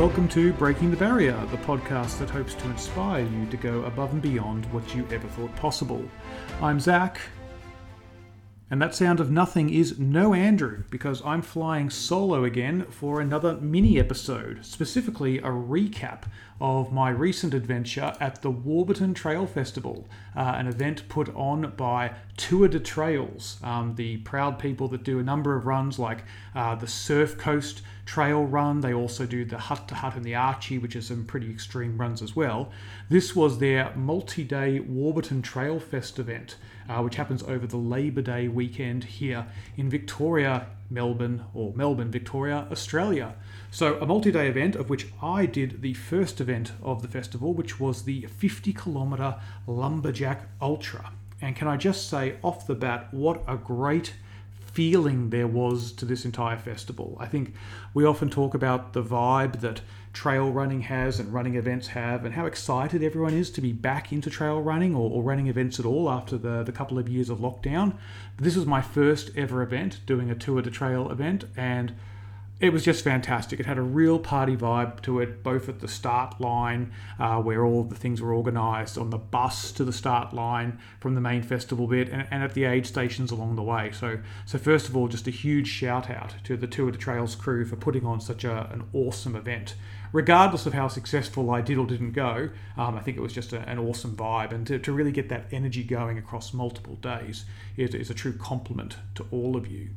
Welcome to Breaking the Barrier, the podcast that hopes to inspire you to go above and beyond what you ever thought possible. I'm Zach, and that sound of nothing is no Andrew, because I'm flying solo again for another mini episode, specifically a recap of my recent adventure at the Warburton Trail Festival, uh, an event put on by Tour de Trails, um, the proud people that do a number of runs like uh, the Surf Coast Trail Run. They also do the Hut to Hut and the Archie, which are some pretty extreme runs as well. This was their multi day Warburton Trail Fest event, uh, which happens over the Labor Day weekend here in Victoria, Melbourne, or Melbourne, Victoria, Australia. So, a multi day event of which I did the first event of the festival, which was the 50 kilometre Lumberjack Ultra. And can I just say off the bat, what a great feeling there was to this entire festival. I think we often talk about the vibe that trail running has and running events have, and how excited everyone is to be back into trail running or, or running events at all after the, the couple of years of lockdown. But this was my first ever event, doing a Tour de Trail event, and it was just fantastic. It had a real party vibe to it, both at the start line, uh, where all the things were organised, on the bus to the start line from the main festival bit, and, and, at the aid stations along the way. So, so first of all, just a huge shout out to the Tour de Trails crew for putting on such a, an awesome event. Regardless of how successful I did or didn't go, um, I think it was just a, an awesome vibe, and to, to really get that energy going across multiple days is, is a true compliment to all of you.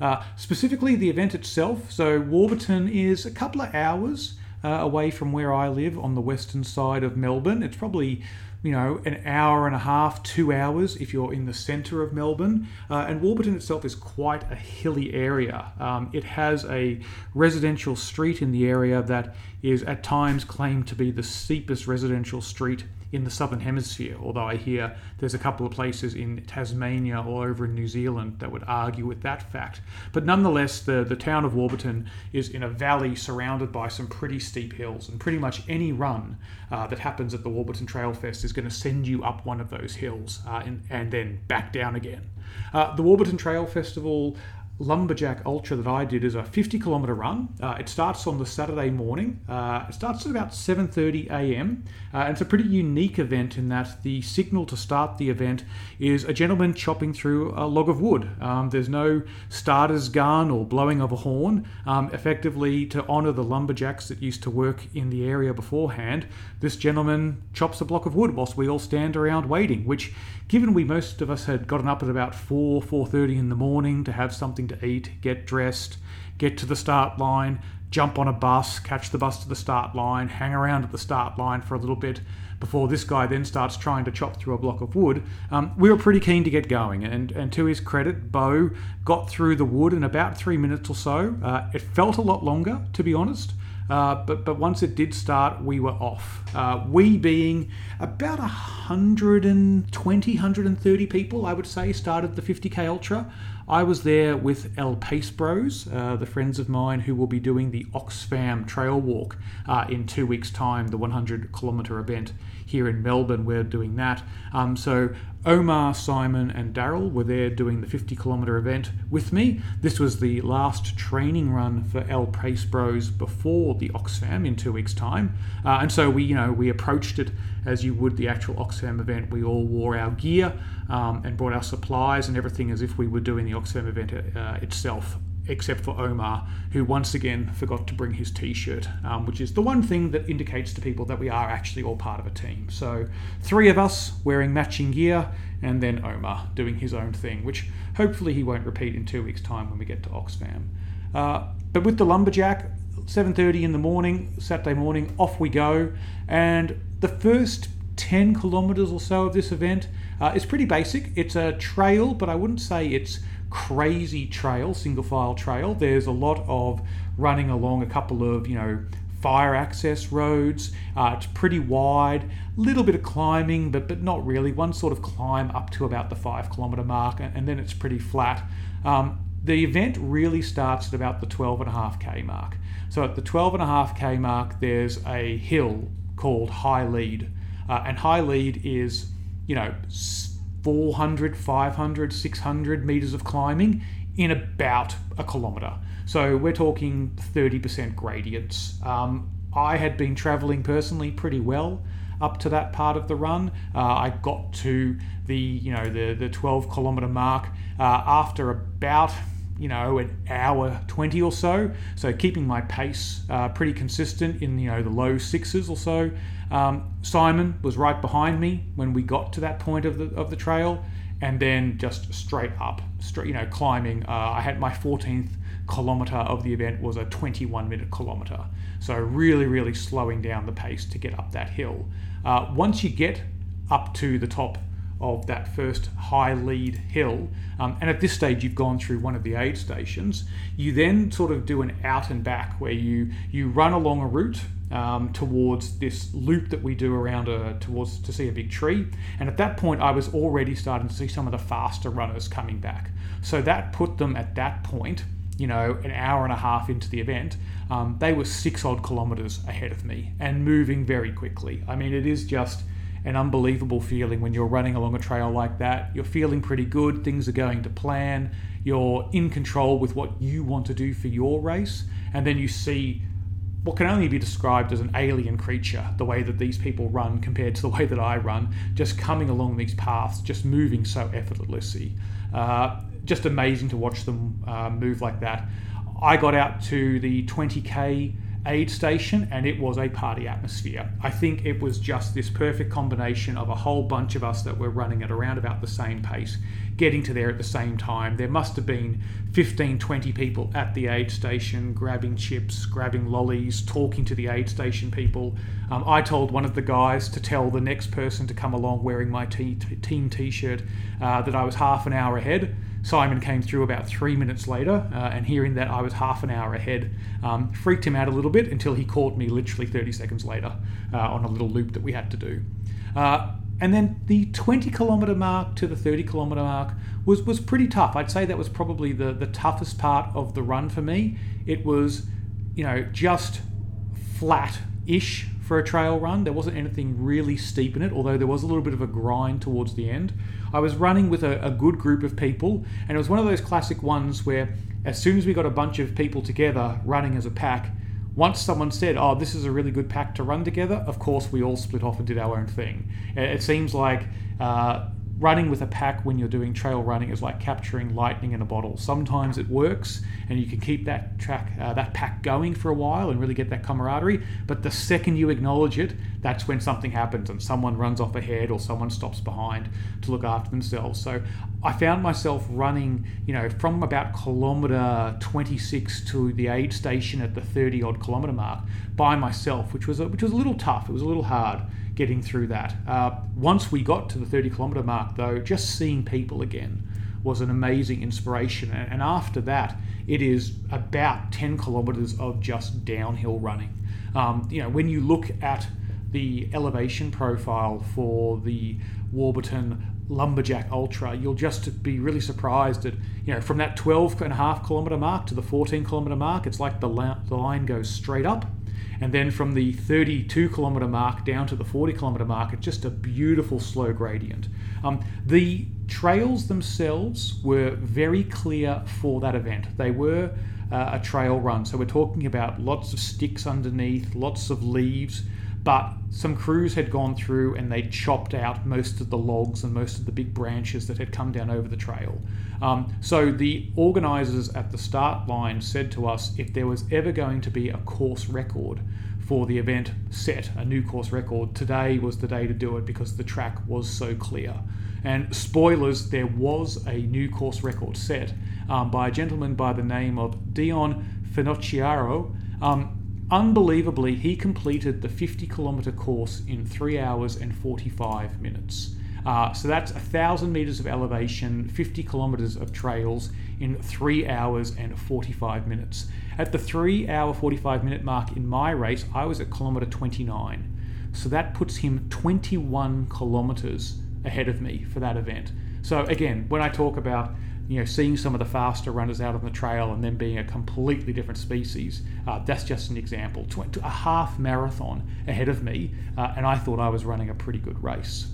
Uh, specifically, the event itself. So, Warburton is a couple of hours uh, away from where I live on the western side of Melbourne. It's probably you know, an hour and a half, two hours if you're in the centre of Melbourne. Uh, and Warburton itself is quite a hilly area. Um, it has a residential street in the area that is at times claimed to be the steepest residential street in the southern hemisphere, although I hear there's a couple of places in Tasmania or over in New Zealand that would argue with that fact. But nonetheless, the, the town of Warburton is in a valley surrounded by some pretty steep hills, and pretty much any run uh, that happens at the Warburton Trail Fest is going to send you up one of those hills uh, and, and then back down again. Uh, the Warburton Trail Festival lumberjack ultra that I did is a 50 kilometer run. Uh, it starts on the Saturday morning. Uh, it starts at about 7:30 a.m. Uh, and it's a pretty unique event in that the signal to start the event is a gentleman chopping through a log of wood. Um, there's no starter's gun or blowing of a horn. Um, effectively, to honour the lumberjacks that used to work in the area beforehand, this gentleman chops a block of wood whilst we all stand around waiting. Which, given we most of us had gotten up at about 4 4:30 in the morning to have something something to eat, get dressed, get to the start line, jump on a bus, catch the bus to the start line, hang around at the start line for a little bit before this guy then starts trying to chop through a block of wood. Um, we were pretty keen to get going, and, and to his credit, Bo got through the wood in about three minutes or so. Uh, it felt a lot longer, to be honest. Uh, but but once it did start, we were off. Uh, we being about 120, 130 people, I would say, started the 50k ultra. I was there with El Pace Bros, uh, the friends of mine who will be doing the Oxfam Trail Walk uh, in two weeks' time, the 100 kilometre event here in Melbourne. We're doing that. Um, so Omar, Simon, and Daryl were there doing the 50 kilometre event with me. This was the last training run for El Pace Bros before the Oxfam in two weeks' time, uh, and so we, you know, we approached it as you would the actual Oxfam event. We all wore our gear um, and brought our supplies and everything as if we were doing the Oxfam event uh, itself except for Omar, who once again forgot to bring his t shirt, um, which is the one thing that indicates to people that we are actually all part of a team. So, three of us wearing matching gear, and then Omar doing his own thing, which hopefully he won't repeat in two weeks' time when we get to Oxfam. Uh, but with the lumberjack, 7:30 in the morning, Saturday morning, off we go, and the first 10 kilometers or so of this event uh, is pretty basic. It's a trail, but I wouldn't say it's crazy trail, single file trail. There's a lot of running along a couple of, you know, fire access roads. Uh, it's pretty wide, little bit of climbing, but but not really. One sort of climb up to about the five kilometer mark, and, and then it's pretty flat. Um, the event really starts at about the 12.5k mark. So at the 12.5k mark, there's a hill called High Lead. Uh, and High Lead is, you know, 400, 500, 600 meters of climbing in about a kilometer. So we're talking 30% gradients. Um, I had been traveling personally pretty well up to that part of the run. Uh, I got to the you know the the 12 kilometer mark uh, after about you know an hour 20 or so. So keeping my pace uh, pretty consistent in you know the low sixes or so. Um, simon was right behind me when we got to that point of the of the trail and then just straight up straight you know climbing uh, i had my 14th kilometer of the event was a 21 minute kilometer. So really really slowing down the pace to get up that hill. Uh, once you get up to the top of that first high lead hill. Um, and at this stage, you've gone through one of the aid stations. You then sort of do an out and back where you you run along a route um, towards this loop that we do around a, towards to see a big tree. And at that point, I was already starting to see some of the faster runners coming back. So that put them at that point. You know, an hour and a half into the event, um, they were six odd kilometers ahead of me and moving very quickly. I mean, it is just an unbelievable feeling when you're running along a trail like that. You're feeling pretty good, things are going to plan, you're in control with what you want to do for your race, and then you see what can only be described as an alien creature, the way that these people run compared to the way that I run, just coming along these paths, just moving so effortlessly. Uh, just amazing to watch them uh, move like that. I got out to the 20k aid station and it was a party atmosphere. I think it was just this perfect combination of a whole bunch of us that were running at around about the same pace, getting to there at the same time. There must have been 15, 20 people at the aid station grabbing chips, grabbing lollies, talking to the aid station people. Um, I told one of the guys to tell the next person to come along wearing my team t shirt uh, that I was half an hour ahead. Simon came through about three minutes later, uh, and hearing that I was half an hour ahead um, freaked him out a little bit until he caught me literally 30 seconds later uh, on a little loop that we had to do. Uh, and then the 20 kilometer mark to the 30 kilometer mark was, was pretty tough. I'd say that was probably the, the toughest part of the run for me. It was, you know, just flat ish for a trail run. There wasn't anything really steep in it, although there was a little bit of a grind towards the end. I was running with a, a good group of people, and it was one of those classic ones where as soon as we got a bunch of people together running as a pack, once someone said, "Oh, this is a really good pack to run together," of course we all split off and did our own thing. It seems like uh, running with a pack when you're doing trail running is like capturing lightning in a bottle. Sometimes it works, and you can keep that track, uh, that pack going for a while, and really get that camaraderie. But the second you acknowledge it, that's when something happens, and someone runs off ahead, or someone stops behind to look after themselves. So I found myself running, you know, from about kilometre 26 to the aid station at the 30 odd kilometre mark by myself, which was a, which was a little tough. It was a little hard getting through that. Uh, once we got to the 30 kilometre mark, though, just seeing people again was an amazing inspiration. And after that, it is about 10 kilometres of just downhill running. Um, you know, when you look at the elevation profile for the Warburton Lumberjack Ultra, you'll just be really surprised that, you know, from that 12 and a half kilometre mark to the 14 kilometre mark, it's like the, the line goes straight up and then from the 32 kilometer mark down to the 40 kilometer mark, it's just a beautiful slow gradient. Um, the trails themselves were very clear for that event. They were uh, a trail run, so we're talking about lots of sticks underneath, lots of leaves, but some crews had gone through and they chopped out most of the logs and most of the big branches that had come down over the trail. Um, so the organisers at the start line said to us if there was ever going to be a course record for the event set, a new course record, today was the day to do it because the track was so clear. And spoilers, there was a new course record set um, by a gentleman by the name of Dion Finocchiaro. Um, Unbelievably, he completed the 50 kilometre course in 3 hours and 45 minutes. Uh, so that's 1,000 metres of elevation, 50 kilometres of trails in 3 hours and 45 minutes. At the 3 hour 45 minute mark in my race, I was at kilometre 29. So that puts him 21 kilometres ahead of me for that event. So again, when I talk about you know, seeing some of the faster runners out on the trail and then being a completely different species. Uh, that's just an example. A half marathon ahead of me, uh, and I thought I was running a pretty good race.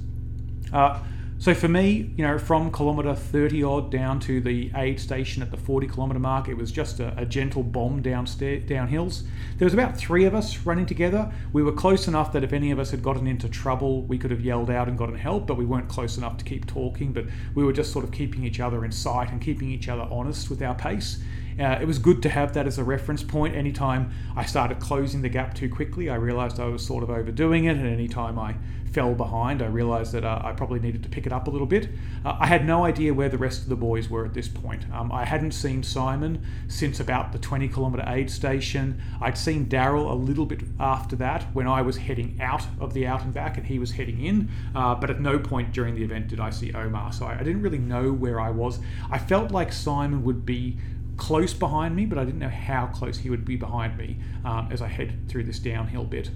Uh, So for me, you know, from kilometre 30 odd down to the aid station at the 40 kilometre mark, it was just a, a gentle bomb downstairs, down hills. There was about three of us running together. We were close enough that if any of us had gotten into trouble, we could have yelled out and gotten help, but we weren't close enough to keep talking. But we were just sort of keeping each other in sight and keeping each other honest with our pace. Uh, it was good to have that as a reference point. Anytime I started closing the gap too quickly, I realized I was sort of overdoing it, and anytime I fell behind, I realized that uh, I probably needed to pick it up a little bit. Uh, I had no idea where the rest of the boys were at this point. Um, I hadn't seen Simon since about the 20 kilometre aid station. I'd seen Daryl a little bit after that when I was heading out of the out and back and he was heading in, uh, but at no point during the event did I see Omar, so I, I didn't really know where I was. I felt like Simon would be close behind me, but I didn't know how close he would be behind me um, as I head through this downhill bit.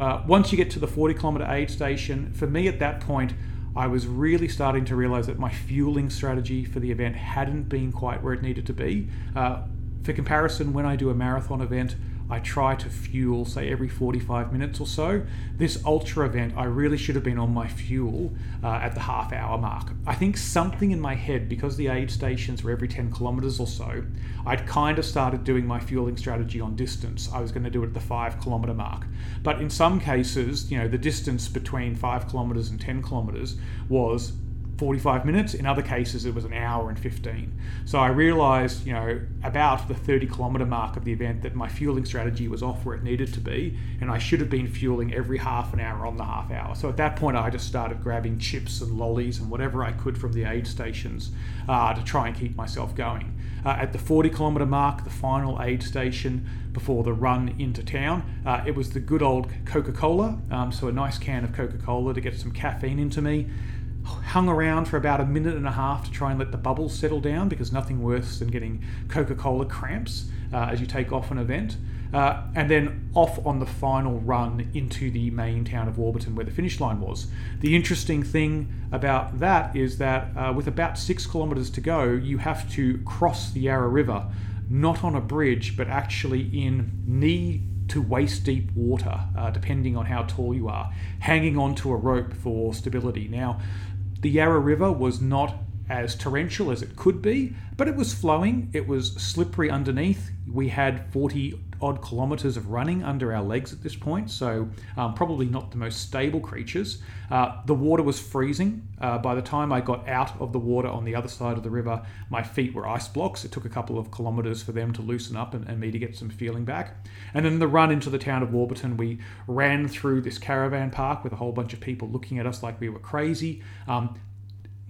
Uh, once you get to the 40 kilometre aid station, for me at that point, I was really starting to realize that my fueling strategy for the event hadn't been quite where it needed to be. Uh, for comparison, when I do a marathon event, I try to fuel, say, every 45 minutes or so. This ultra event, I really should have been on my fuel uh, at the half hour mark. I think something in my head, because the aid stations were every 10 kilometers or so, I'd kind of started doing my fueling strategy on distance. I was going to do it at the five kilometer mark. But in some cases, you know, the distance between five kilometers and 10 kilometers was 45 minutes. In other cases, it was an hour and 15. So I realized, you know, about the 30 kilometer mark of the event that my fueling strategy was off where it needed to be, and I should have been fueling every half an hour on the half hour. So at that point, I just started grabbing chips and lollies and whatever I could from the aid stations uh, to try and keep myself going. Uh, at the 40 kilometre mark, the final aid station before the run into town, uh, it was the good old Coca Cola. Um, so, a nice can of Coca Cola to get some caffeine into me hung around for about a minute and a half to try and let the bubbles settle down because nothing worse than getting Coca Cola cramps uh, as you take off an event. Uh, and then off on the final run into the main town of Warburton where the finish line was. The interesting thing about that is that uh, with about six kilometres to go, you have to cross the Yarra River, not on a bridge, but actually in knee to waist deep water, uh, depending on how tall you are, hanging onto a rope for stability. Now, the Yarra River was not as torrential as it could be, but it was flowing. It was slippery underneath. We had 40 odd kilometres of running under our legs at this point, so um, probably not the most stable creatures. Uh, the water was freezing. Uh, by the time I got out of the water on the other side of the river, my feet were ice blocks. It took a couple of kilometres for them to loosen up and, and me to get some feeling back. And then the run into the town of Warburton, we ran through this caravan park with a whole bunch of people looking at us like we were crazy. Um,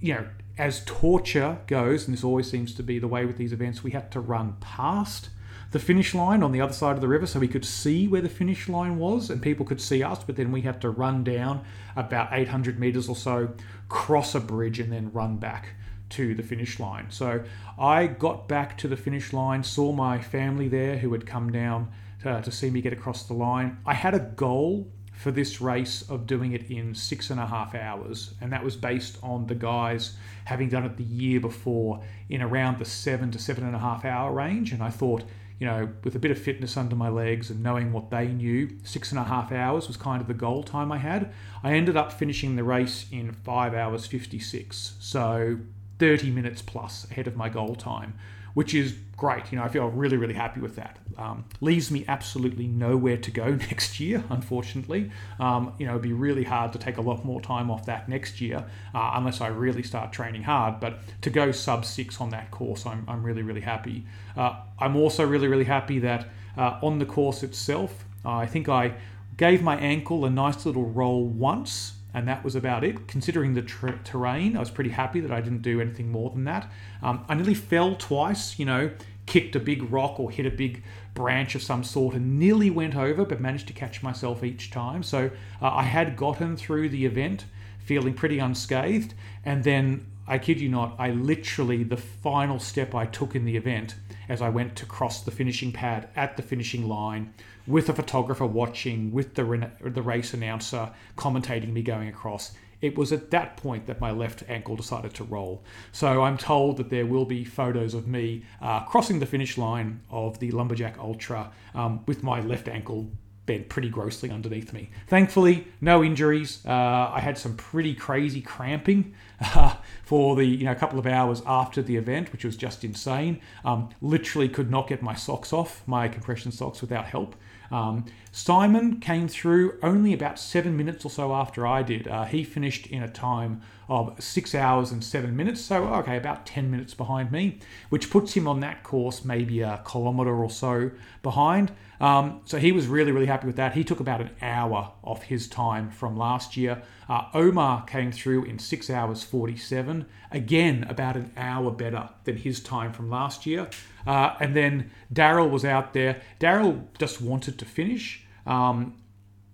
you know, as torture goes, and this always seems to be the way with these events, we had to run past the finish line on the other side of the river so we could see where the finish line was and people could see us, but then we had to run down about 800 meters or so, cross a bridge, and then run back to the finish line. So I got back to the finish line, saw my family there who had come down to, to see me get across the line. I had a goal for this race of doing it in six and a half hours. And that was based on the guys having done it the year before in around the seven to seven and a half hour range. And I thought, you know, with a bit of fitness under my legs and knowing what they knew, six and a half hours was kind of the goal time I had. I ended up finishing the race in five hours 56. So 30 minutes plus ahead of my goal time which is great. You know, I feel really, really happy with that. Um, leaves me absolutely nowhere to go next year, unfortunately. Um, you know, it'd be really hard to take a lot more time off that next year uh, unless I really start training hard. But to go sub six on that course, I'm, I'm really, really happy. Uh, I'm also really, really happy that uh, on the course itself, I think I gave my ankle a nice little roll once and that was about it. Considering the ter- terrain, I was pretty happy that I didn't do anything more than that. Um, I nearly fell twice, you know, kicked a big rock or hit a big branch of some sort and nearly went over, but managed to catch myself each time. So uh, I had gotten through the event feeling pretty unscathed, and then I kid you not, I literally, the final step I took in the event as I went to cross the finishing pad at the finishing line with a photographer watching, with the, the race announcer commentating me going across. It was at that point that my left ankle decided to roll. So I'm told that there will be photos of me uh, crossing the finish line of the Lumberjack Ultra um, with my left ankle bent pretty grossly underneath me. Thankfully, no injuries. Uh, I had some pretty crazy cramping uh, for the you know a couple of hours after the event, which was just insane. Um, literally could not get my socks off, my compression socks, without help. Um, Simon came through only about seven minutes or so after I did. Uh, he finished in a time of six hours and seven minutes, so okay, about 10 minutes behind me, which puts him on that course maybe a kilometre or so behind. Um, so he was really, really happy with that. He took about an hour off his time from last year. Uh, Omar came through in 6 hours 47, again, about an hour better than his time from last year. Uh, and then Daryl was out there. Daryl just wanted to finish. Um,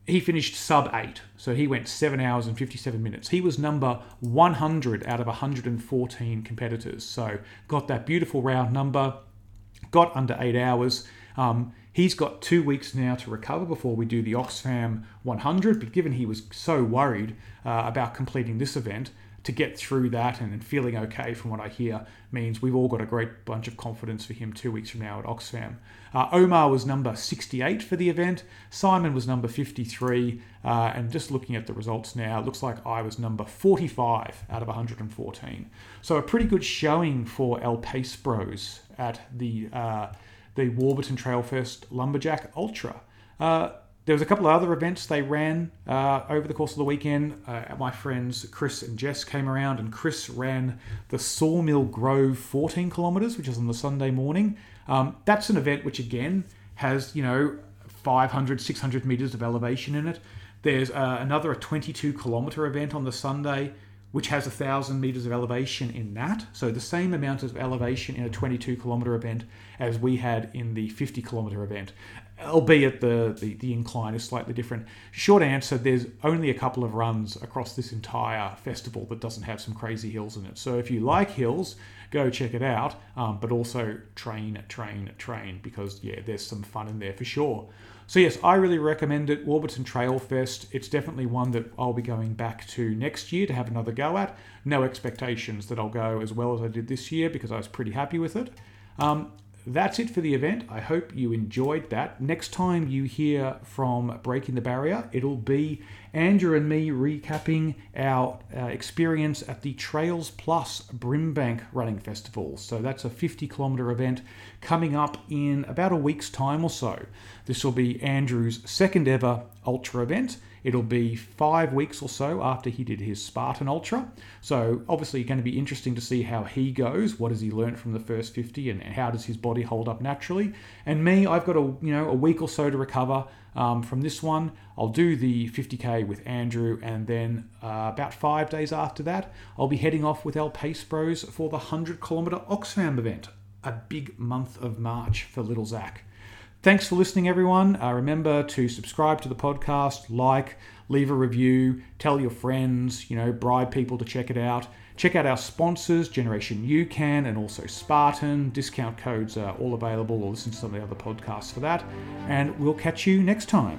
he finished sub 8, so he went 7 hours and 57 minutes. He was number 100 out of 114 competitors, so got that beautiful round number, got under 8 hours. Um, He's got two weeks now to recover before we do the Oxfam 100. But given he was so worried uh, about completing this event, to get through that and, feeling okay from what I hear means we've all got a great bunch of confidence for him two weeks from now at Oxfam. Uh, Omar was number 68 for the event, Simon was number 53, uh, and just looking at the results now, it looks like I was number 45 out of 114. So a pretty good showing for El Pace Bros at the uh, the Warburton Trailfest Lumberjack Ultra. Uh, there was a couple of other events they ran uh, over the course of the weekend. Uh, my friends Chris and Jess came around, and Chris ran the Sawmill Grove 14 kilometers, which is on the Sunday morning. Um, that's an event which again has you know 500, 600 meters of elevation in it. There's uh, another 22 kilometer event on the Sunday which has a thousand meters of elevation in that. So the same amount of elevation in a 22 kilometer event as we had in the 50 kilometer event, albeit the, the, the incline is slightly different. Short answer there's only a couple of runs across this entire festival that doesn't have some crazy hills in it. So if you like hills, go check it out, um, but also train, train, train because yeah, there's some fun in there for sure. So yes, I really recommend it. Warburton Trail Fest. It's definitely one that I'll be going back to next year to have another go at. No expectations that I'll go as well as I did this year because I was pretty happy with it. Um, that's it for the event. I hope you enjoyed that. Next time you hear from Breaking the Barrier, it'll be Andrew and me recapping our uh, experience at the Trails Plus Brimbank Running Festival. So that's a 50 kilometre event coming up in about a week's time or so. This will be Andrew's second ever ultra event. It'll be five weeks or so after he did his Spartan Ultra. So obviously going to be interesting to see how he goes. What has he learned from the first 50 and how does his body hold up naturally? And me, I've got a you know a week or so to recover um, from this one. I'll do the 50k with Andrew, and then uh, about five days after that, I'll be heading off with El Pace Bros for the 100 kilometer Oxfam event. A big month of March for little Zach. Thanks for listening, everyone. Uh, remember to subscribe to the podcast, like, leave a review, tell your friends, you know, bribe people to check it out. Check out our sponsors, Generation UCAN and also Spartan. Discount codes are all available, or listen to some of the other podcasts for that. And we'll catch you next time.